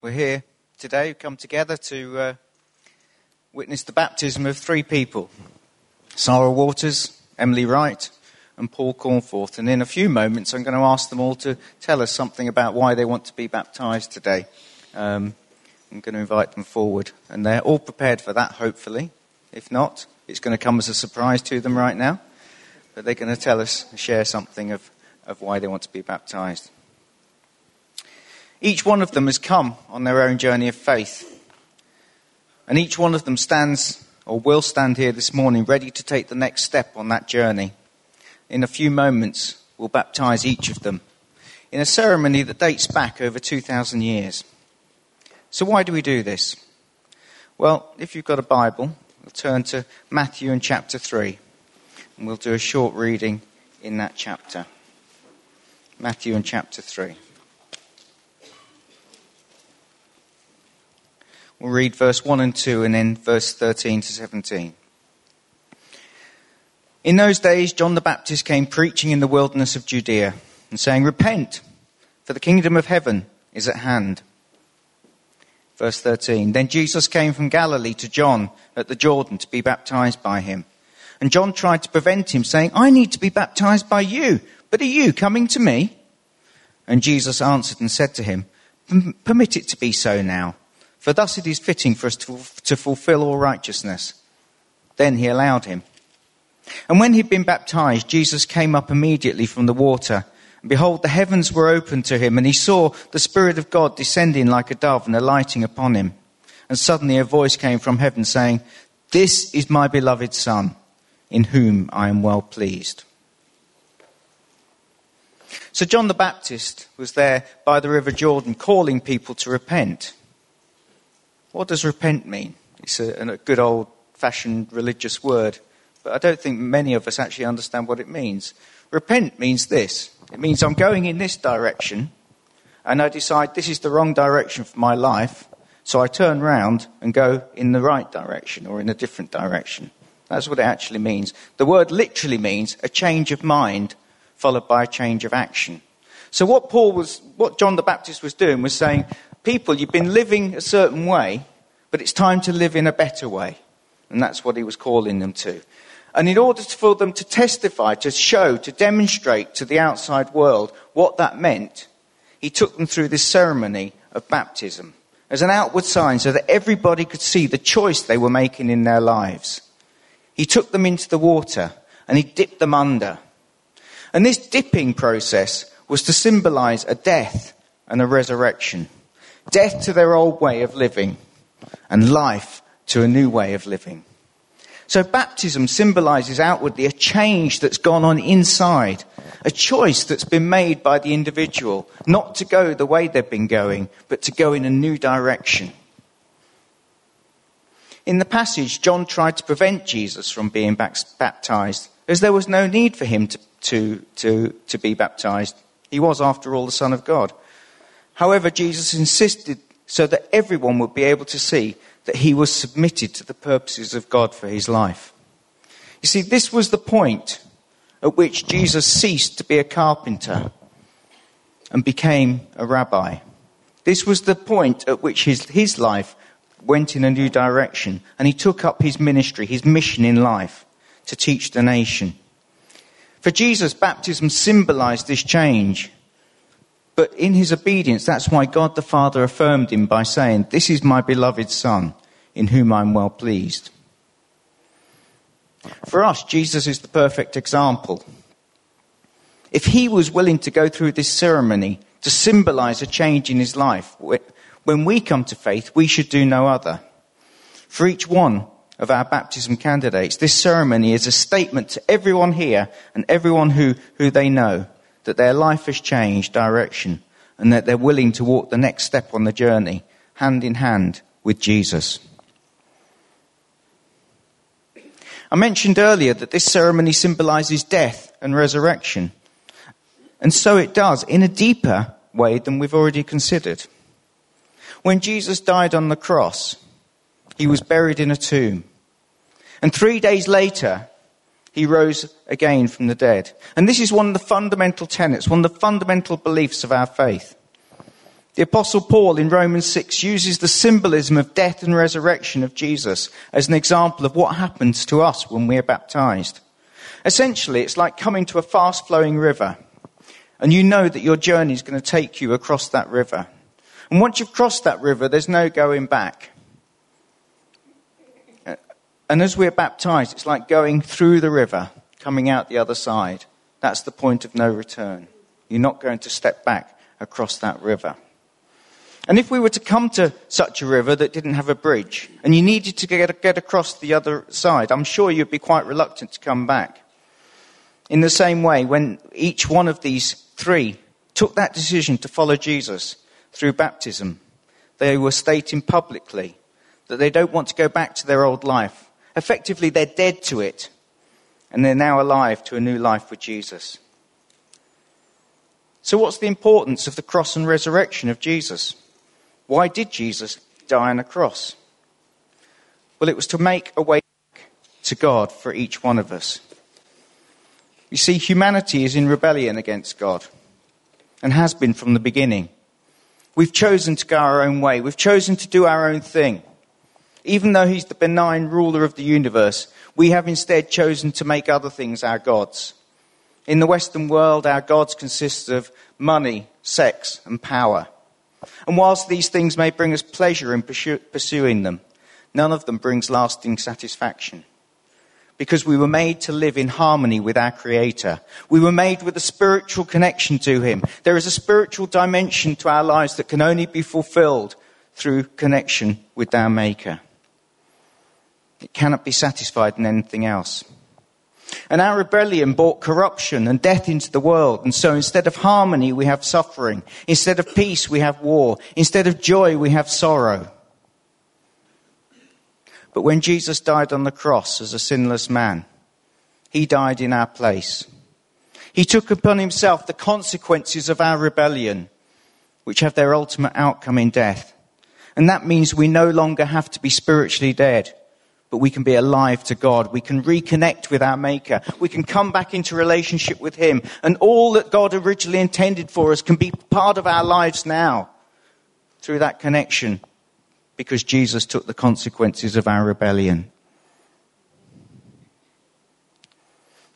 We're here today, we've come together to uh, witness the baptism of three people Sarah Waters, Emily Wright, and Paul Cornforth. And in a few moments, I'm going to ask them all to tell us something about why they want to be baptized today. Um, I'm going to invite them forward. And they're all prepared for that, hopefully. If not, it's going to come as a surprise to them right now. But they're going to tell us, share something of, of why they want to be baptized. Each one of them has come on their own journey of faith. And each one of them stands or will stand here this morning ready to take the next step on that journey. In a few moments, we'll baptize each of them in a ceremony that dates back over 2,000 years. So, why do we do this? Well, if you've got a Bible, we'll turn to Matthew in chapter 3, and we'll do a short reading in that chapter. Matthew in chapter 3. We'll read verse 1 and 2 and then verse 13 to 17. In those days, John the Baptist came preaching in the wilderness of Judea and saying, Repent, for the kingdom of heaven is at hand. Verse 13. Then Jesus came from Galilee to John at the Jordan to be baptized by him. And John tried to prevent him, saying, I need to be baptized by you, but are you coming to me? And Jesus answered and said to him, Permit it to be so now for thus it is fitting for us to, to fulfill all righteousness. Then he allowed him. And when he'd been baptized, Jesus came up immediately from the water. And behold, the heavens were opened to him, and he saw the Spirit of God descending like a dove and alighting upon him. And suddenly a voice came from heaven saying, This is my beloved Son, in whom I am well pleased. So John the Baptist was there by the River Jordan calling people to repent. What does repent mean? It's a, a good old fashioned religious word, but I don't think many of us actually understand what it means. Repent means this it means I'm going in this direction, and I decide this is the wrong direction for my life, so I turn round and go in the right direction or in a different direction. That's what it actually means. The word literally means a change of mind followed by a change of action. So what Paul was, what John the Baptist was doing was saying, people, you've been living a certain way, but it's time to live in a better way. And that's what he was calling them to. And in order for them to testify, to show, to demonstrate to the outside world what that meant, he took them through this ceremony of baptism as an outward sign so that everybody could see the choice they were making in their lives. He took them into the water and he dipped them under. And this dipping process was to symbolize a death and a resurrection death to their old way of living, and life to a new way of living. So baptism symbolizes outwardly a change that's gone on inside, a choice that's been made by the individual, not to go the way they've been going, but to go in a new direction. In the passage, John tried to prevent Jesus from being baptized, as there was no need for him to, to, to, to be baptized. He was, after all, the Son of God. However, Jesus insisted so that everyone would be able to see that he was submitted to the purposes of God for his life. You see, this was the point at which Jesus ceased to be a carpenter and became a rabbi. This was the point at which his, his life went in a new direction and he took up his ministry, his mission in life to teach the nation. For Jesus, baptism symbolized this change. But in his obedience, that's why God the Father affirmed him by saying, This is my beloved Son, in whom I'm well pleased. For us, Jesus is the perfect example. If he was willing to go through this ceremony to symbolize a change in his life, when we come to faith, we should do no other. For each one of our baptism candidates, this ceremony is a statement to everyone here and everyone who, who they know that their life has changed direction and that they're willing to walk the next step on the journey hand in hand with Jesus. I mentioned earlier that this ceremony symbolizes death and resurrection. And so it does in a deeper way than we've already considered. When Jesus died on the cross, he was buried in a tomb. And three days later, he rose again from the dead. And this is one of the fundamental tenets, one of the fundamental beliefs of our faith. The Apostle Paul in Romans 6 uses the symbolism of death and resurrection of Jesus as an example of what happens to us when we are baptized. Essentially, it's like coming to a fast flowing river, and you know that your journey is going to take you across that river. And once you've crossed that river, there's no going back. And as we're baptized, it's like going through the river, coming out the other side. That's the point of no return. You're not going to step back across that river. And if we were to come to such a river that didn't have a bridge and you needed to get, get across the other side, I'm sure you'd be quite reluctant to come back. In the same way, when each one of these three took that decision to follow Jesus through baptism, they were stating publicly that they don't want to go back to their old life. Effectively, they're dead to it, and they're now alive to a new life with Jesus. So, what's the importance of the cross and resurrection of Jesus? Why did Jesus die on a cross? Well, it was to make a way to God for each one of us. You see, humanity is in rebellion against God and has been from the beginning. We've chosen to go our own way. We've chosen to do our own thing. Even though He's the benign ruler of the universe, we have instead chosen to make other things our gods. In the Western world, our gods consist of money, sex, and power. And whilst these things may bring us pleasure in pursuing them, none of them brings lasting satisfaction. Because we were made to live in harmony with our Creator. We were made with a spiritual connection to Him. There is a spiritual dimension to our lives that can only be fulfilled through connection with our Maker. It cannot be satisfied in anything else. And our rebellion brought corruption and death into the world. And so instead of harmony, we have suffering. Instead of peace, we have war. Instead of joy, we have sorrow. But when Jesus died on the cross as a sinless man, he died in our place. He took upon himself the consequences of our rebellion, which have their ultimate outcome in death. And that means we no longer have to be spiritually dead but we can be alive to God. We can reconnect with our Maker. We can come back into relationship with Him. And all that God originally intended for us can be part of our lives now through that connection because Jesus took the consequences of our rebellion.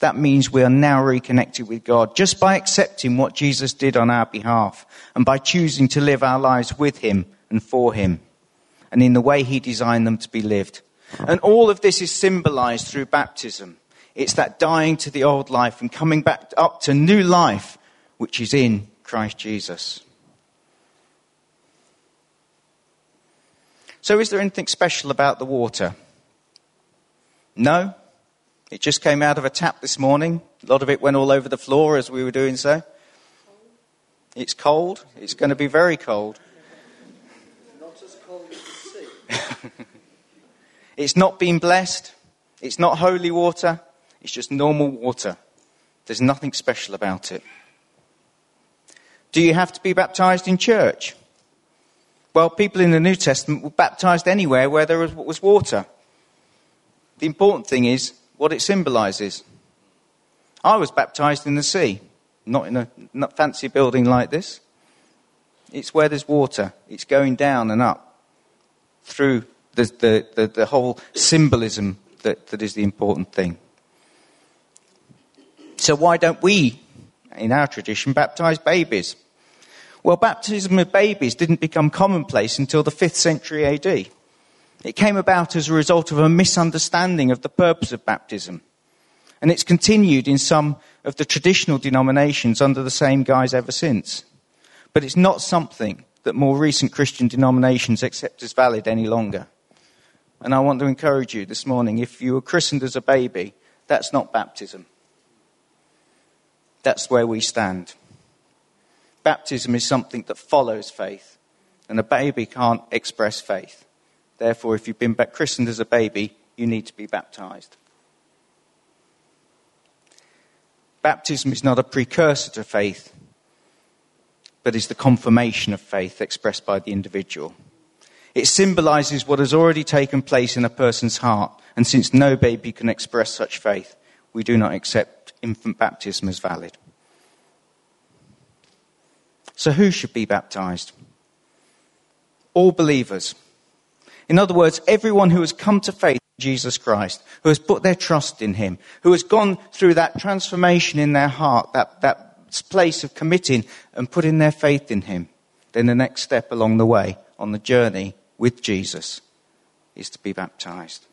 That means we are now reconnected with God just by accepting what Jesus did on our behalf and by choosing to live our lives with Him and for Him and in the way He designed them to be lived. And all of this is symbolized through baptism. It's that dying to the old life and coming back up to new life, which is in Christ Jesus. So, is there anything special about the water? No. It just came out of a tap this morning. A lot of it went all over the floor as we were doing so. It's cold. It's going to be very cold. Not as cold as the sea. It's not been blessed. It's not holy water. It's just normal water. There's nothing special about it. Do you have to be baptized in church? Well, people in the New Testament were baptized anywhere where there was water. The important thing is what it symbolizes. I was baptized in the sea, not in a not fancy building like this. It's where there's water. It's going down and up through the, the, the, whole symbolism that, that is the important thing. So, why don't we, in our tradition, baptize babies? Well, baptism of babies didn't become commonplace until the 5th century AD. It came about as a result of a misunderstanding of the purpose of baptism. And it's continued in some of the traditional denominations under the same guise ever since. But it's not something that more recent Christian denominations accept as valid any longer. And I want to encourage you this morning if you were christened as a baby, that's not baptism. That's where we stand. Baptism is something that follows faith, and a baby can't express faith. Therefore, if you've been christened as a baby, you need to be baptized. Baptism is not a precursor to faith, but is the confirmation of faith expressed by the individual. It symbolizes what has already taken place in a person's heart. And since no baby can express such faith, we do not accept infant baptism as valid. So, who should be baptized? all believers. In other words, everyone who has come to faith in Jesus Christ, who has put their trust in him, who has gone through that transformation in their heart, that, that place of committing and putting their faith in him, then the next step along the way on the journey with Jesus is to be baptized.